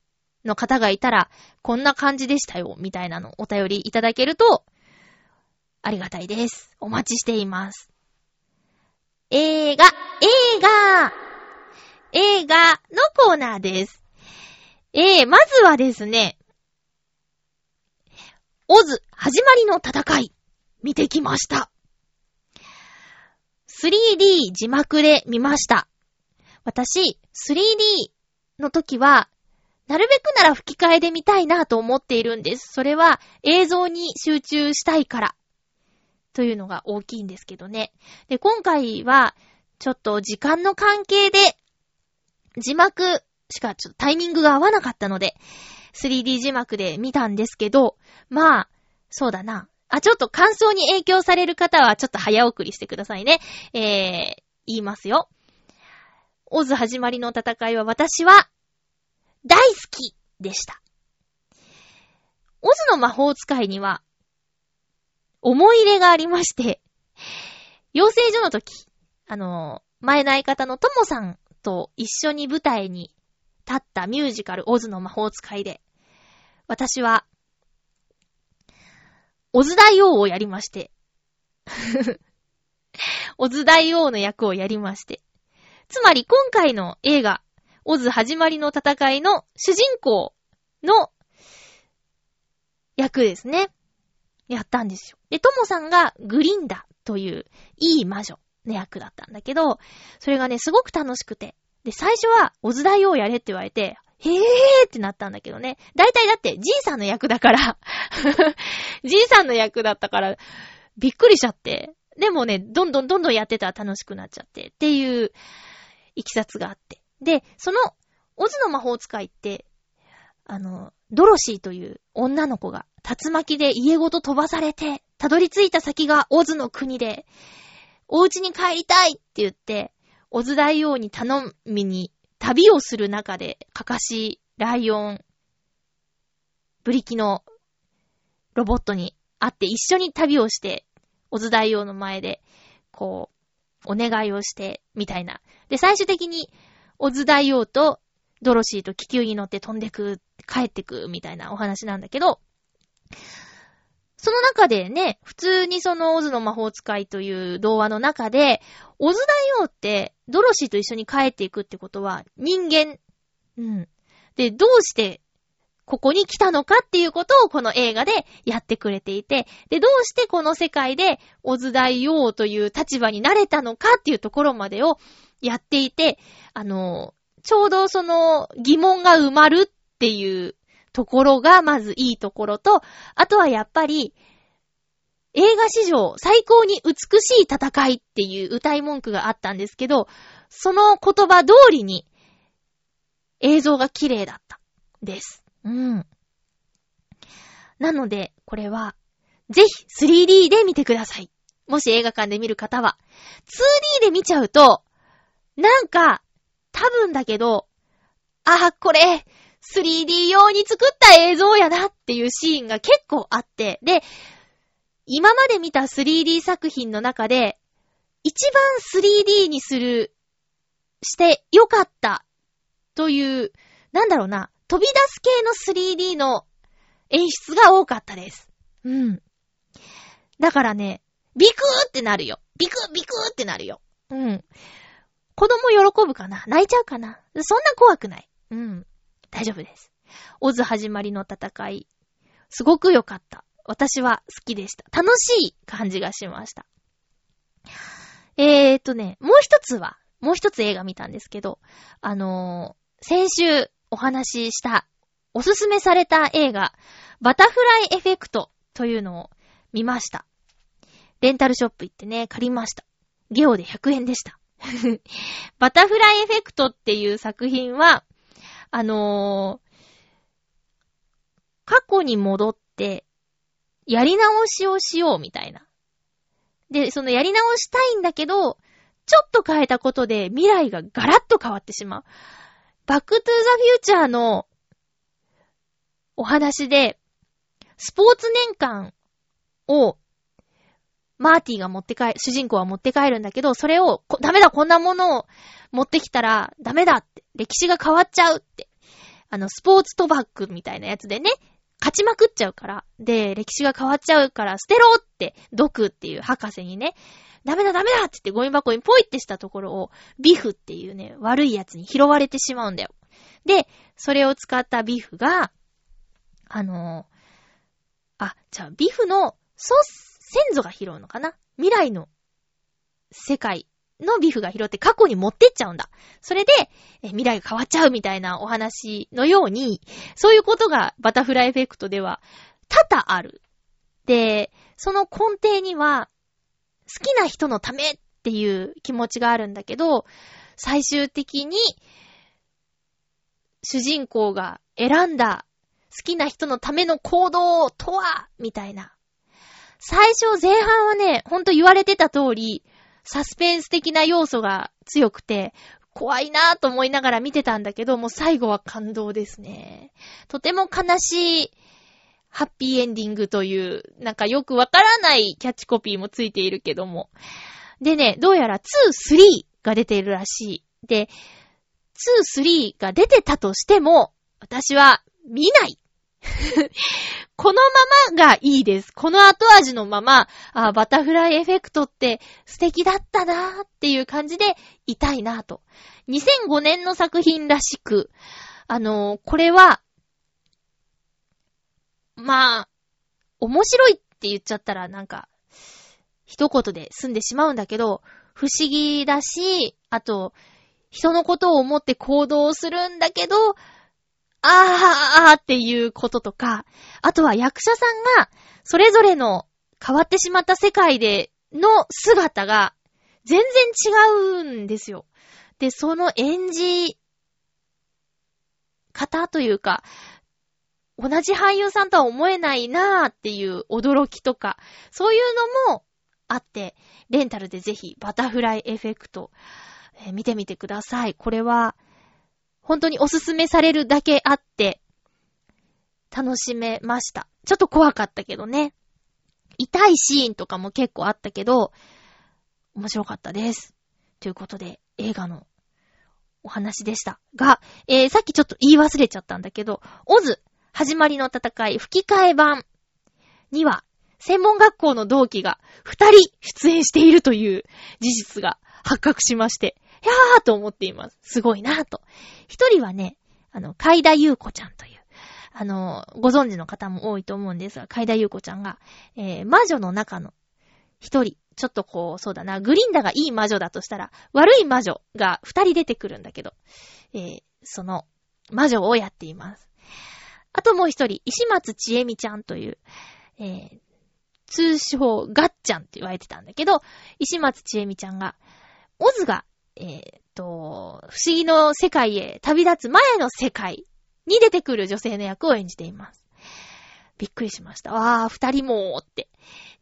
の方がいたら、こんな感じでしたよ、みたいなのお便りいただけると、ありがたいです。お待ちしています。映画、映画映画のコーナーです。えー、まずはですね、オズ、始まりの戦い、見てきました。3D 字幕で見ました。私、3D の時は、なるべくなら吹き替えで見たいなと思っているんです。それは映像に集中したいから。というのが大きいんですけどね。で、今回は、ちょっと時間の関係で、字幕しかちょっとタイミングが合わなかったので、3D 字幕で見たんですけど、まあ、そうだな。あ、ちょっと感想に影響される方はちょっと早送りしてくださいね。えー、言いますよ。オズ始まりの戦いは私は大好きでした。オズの魔法使いには、思い入れがありまして、養成所の時、あの、前の相方のともさんと一緒に舞台に立ったミュージカルオズの魔法使いで、私は、オズ大王をやりまして、オズ大王の役をやりまして、つまり今回の映画、オズ始まりの戦いの主人公の役ですね。やったんですよ。で、トモさんがグリンダといういい魔女の役だったんだけど、それがね、すごく楽しくて。で、最初は、オズ大王やれって言われて、へーってなったんだけどね。だいたいだって、じいさんの役だから じいさんの役だったから、びっくりしちゃって。でもね、どんどんどんどんやってたら楽しくなっちゃって、っていう、いきさつがあって。で、その、オズの魔法使いって、あの、ドロシーという女の子が竜巻で家ごと飛ばされて、たどり着いた先がオズの国で、お家に帰りたいって言って、オズ大王に頼みに旅をする中で、カカシ、ライオン、ブリキのロボットに会って一緒に旅をして、オズ大王の前で、こう、お願いをして、みたいな。で、最終的に、オズ大王とドロシーと気球に乗って飛んでく、帰ってく、みたいなお話なんだけど、その中でね、普通にそのオズの魔法使いという童話の中で、オズ大王ってドロシーと一緒に帰っていくってことは人間。うん。で、どうしてここに来たのかっていうことをこの映画でやってくれていて、で、どうしてこの世界でオズ大王という立場になれたのかっていうところまでをやっていて、あの、ちょうどその疑問が埋まるっていうところがまずいいところと、あとはやっぱり、映画史上最高に美しい戦いっていう歌い文句があったんですけど、その言葉通りに映像が綺麗だった。です。うん。なので、これは、ぜひ 3D で見てください。もし映画館で見る方は。2D で見ちゃうと、なんか、多分だけど、あ、これ、3D 用に作った映像やなっていうシーンが結構あって、で、今まで見た 3D 作品の中で、一番 3D にする、してよかったという、なんだろうな、飛び出す系の 3D の演出が多かったです。うん。だからね、ビクーってなるよ。ビクービクーってなるよ。うん。子供喜ぶかな？泣いちゃうかな？そんな怖くない。うん。大丈夫です。オズ始まりの戦い、すごく良かった。私は好きでした。楽しい感じがしました。えーとね、もう一つは、もう一つ映画見たんですけど、あのー、先週お話しした、おすすめされた映画、バタフライエフェクトというのを見ました。レンタルショップ行ってね、借りました。ゲオで100円でした。バタフライエフェクトっていう作品は、あのー、過去に戻って、やり直しをしようみたいな。で、そのやり直したいんだけど、ちょっと変えたことで未来がガラッと変わってしまう。バックトゥーザフューチャーのお話で、スポーツ年鑑をマーティが持って帰、主人公は持って帰るんだけど、それを、ダメだ、こんなものを持ってきたら、ダメだって、歴史が変わっちゃうって。あの、スポーツ賭博みたいなやつでね、勝ちまくっちゃうから、で、歴史が変わっちゃうから、捨てろって、ドクっていう博士にね、ダメだダメだって言ってゴミ箱にポイってしたところを、ビフっていうね、悪いやつに拾われてしまうんだよ。で、それを使ったビフが、あのー、あ、じゃあ、ビフの、ソス先祖が拾うのかな？未来の世界のビフが拾って過去に持ってっちゃうんだ。それで、未来が変わっちゃうみたいなお話のように、そういうことがバタフライエフェクトでは多々ある。で、その根底には、好きな人のためっていう気持ちがあるんだけど、最終的に、主人公が選んだ好きな人のための行動とは、みたいな最初前半はね、ほんと言われてた通り、サスペンス的な要素が強くて、怖いなぁと思いながら見てたんだけど、もう最後は感動ですね。とても悲しい、ハッピーエンディングという、なんかよくわからないキャッチコピーもついているけども。でね、どうやら2、3が出ているらしい。で、2、3が出てたとしても、私は見ない このままがいいです。この後味のまま、あバタフライエフェクトって素敵だったなーっていう感じでいたいなと。2005年の作品らしく、あのー、これは、まあ、面白いって言っちゃったらなんか、一言で済んでしまうんだけど、不思議だし、あと、人のことを思って行動するんだけど、あーあーっていうこととか、あとは役者さんが、それぞれの変わってしまった世界での姿が全然違うんですよ。で、その演じ方というか、同じ俳優さんとは思えないなーっていう驚きとか、そういうのもあって、レンタルでぜひバタフライエフェクト、えー、見てみてください。これは、本当におすすめされるだけあって、楽しめました。ちょっと怖かったけどね。痛いシーンとかも結構あったけど、面白かったです。ということで、映画のお話でした。が、えー、さっきちょっと言い忘れちゃったんだけど、オズ、始まりの戦い、吹き替え版には、専門学校の同期が二人出演しているという事実が発覚しまして、やーと思っています。すごいなーと。一人はね、あの、海田優子ちゃんという、あの、ご存知の方も多いと思うんですが、海田優子ちゃんが、えー、魔女の中の一人、ちょっとこう、そうだな、グリンダがいい魔女だとしたら、悪い魔女が二人出てくるんだけど、えー、その、魔女をやっています。あともう一人、石松千恵美ちゃんという、えー、通称、ガッチャンって言われてたんだけど、石松千恵美ちゃんが、オズがえー、っと、不思議の世界へ旅立つ前の世界に出てくる女性の役を演じています。びっくりしました。わー、二人もーって。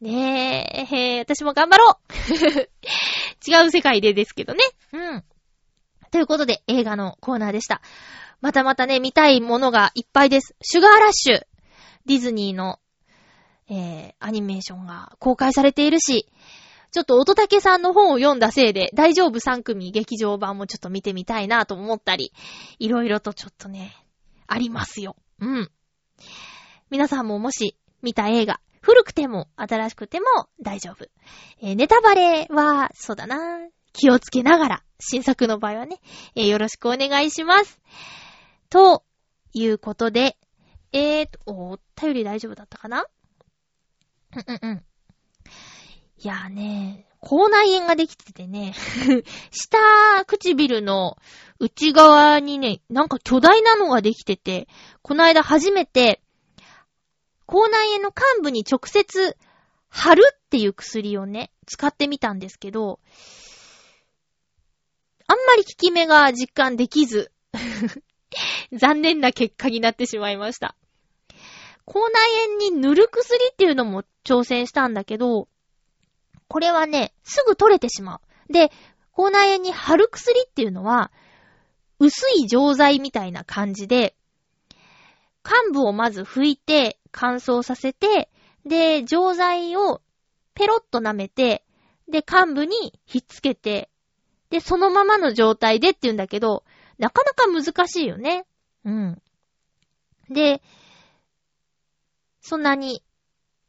ねえ、へえ、私も頑張ろう 違う世界でですけどね。うん。ということで、映画のコーナーでした。またまたね、見たいものがいっぱいです。シュガーラッシュ。ディズニーの、えー、アニメーションが公開されているし、ちょっと乙竹さんの本を読んだせいで、大丈夫3組劇場版もちょっと見てみたいなと思ったり、いろいろとちょっとね、ありますよ。うん。皆さんももし見た映画、古くても新しくても大丈夫。えー、ネタバレは、そうだな、気をつけながら、新作の場合はね、えー、よろしくお願いします。ということで、えーと、お便り大丈夫だったかな？うんうんうん。いやーね、口内炎ができててね、下唇の内側にね、なんか巨大なのができてて、この間初めて、口内炎の幹部に直接貼るっていう薬をね、使ってみたんですけど、あんまり効き目が実感できず 残念な結果になってしまいました。口内炎に塗る薬っていうのも挑戦したんだけど、これはね、すぐ取れてしまう。で、口内炎に貼る薬っていうのは、薄い錠剤みたいな感じで、幹部をまず拭いて、乾燥させて、で、錠剤をペロッと舐めて、で、幹部にひっつけて、で、そのままの状態でって言うんだけど、なかなか難しいよね。うん。で、そんなに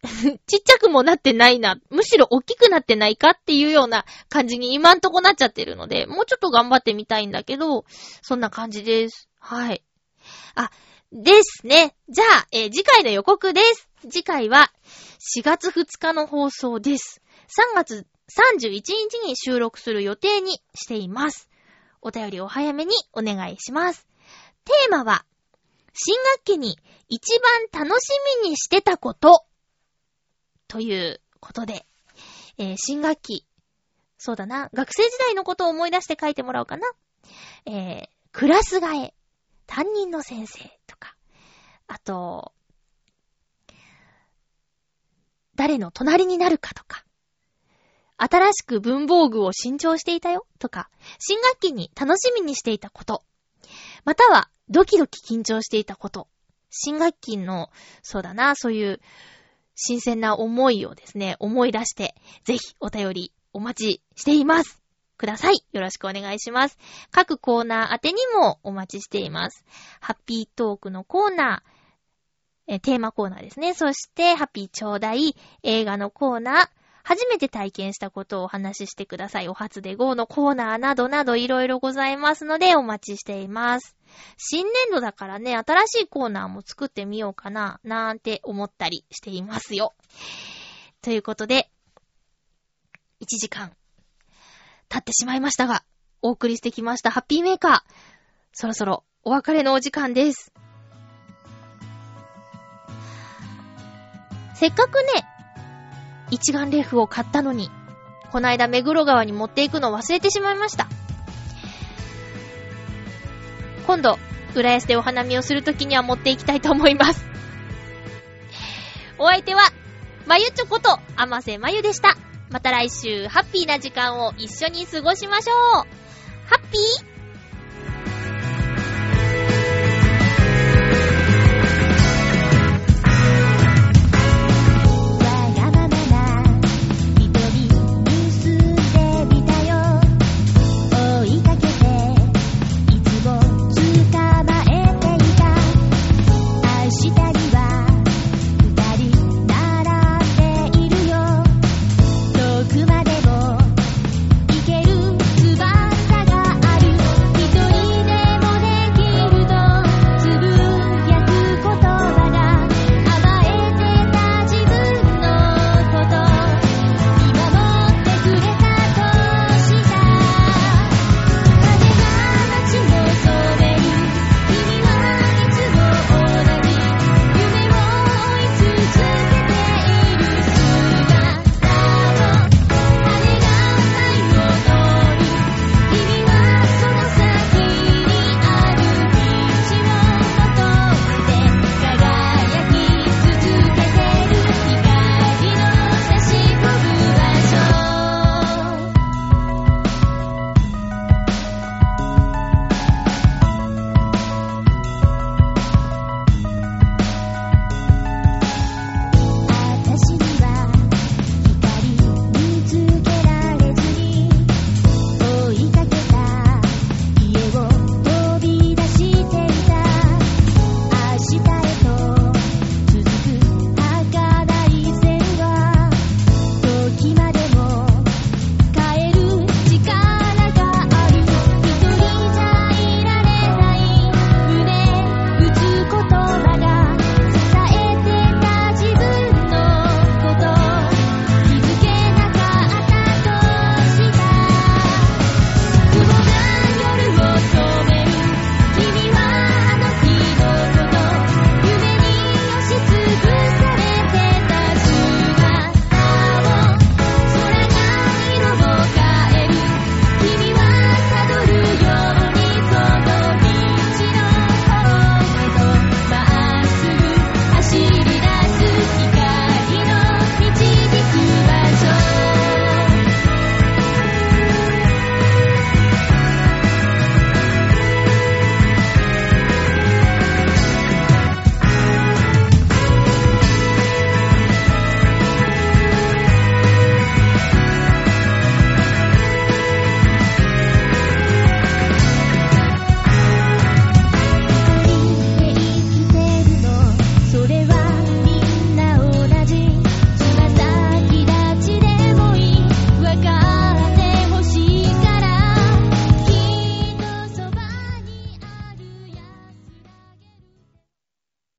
ちっちゃくもなってないな、むしろ大きくなってないかっていうような感じに今んとこなっちゃってるので、もうちょっと頑張ってみたいんだけど、そんな感じです。はい。あ、ですね。じゃあ、えー、次回の予告です。次回は4月2日の放送です。3月31日に収録する予定にしています。お便りお早めにお願いします。テーマは、新学期に一番楽しみにしてたことということで、えー、新学期、そうだな、学生時代のことを思い出して書いてもらおうかな。えー、クラス替え、担任の先生とか、あと、誰の隣になるかとか、新しく文房具を新調していたよ。とか、新学期に楽しみにしていたこと、またはドキドキ緊張していたこと、新学期の、そうだな、そういう新鮮な思いをですね、思い出して、ぜひお便りお待ちしています。ください。よろしくお願いします。各コーナー宛てにもお待ちしています。ハッピートークのコーナー、えテーマコーナーですね。そして、ハッピーちょうだい、映画のコーナー、初めて体験したことをお話ししてください。お初で GO のコーナーなどなどいろいろございますのでお待ちしています。新年度だからね、新しいコーナーも作ってみようかな、なんて思ったりしていますよ。ということで、1時間経ってしまいましたが、お送りしてきましたハッピーメーカー。そろそろお別れのお時間です。せっかくね、一眼レフを買ったのに、こないだ目黒川に持っていくのを忘れてしまいました。今度、浦安でお花見をするときには持っていきたいと思います。お相手は、まゆちょこと、あませまゆでした。また来週、ハッピーな時間を一緒に過ごしましょう。ハッピー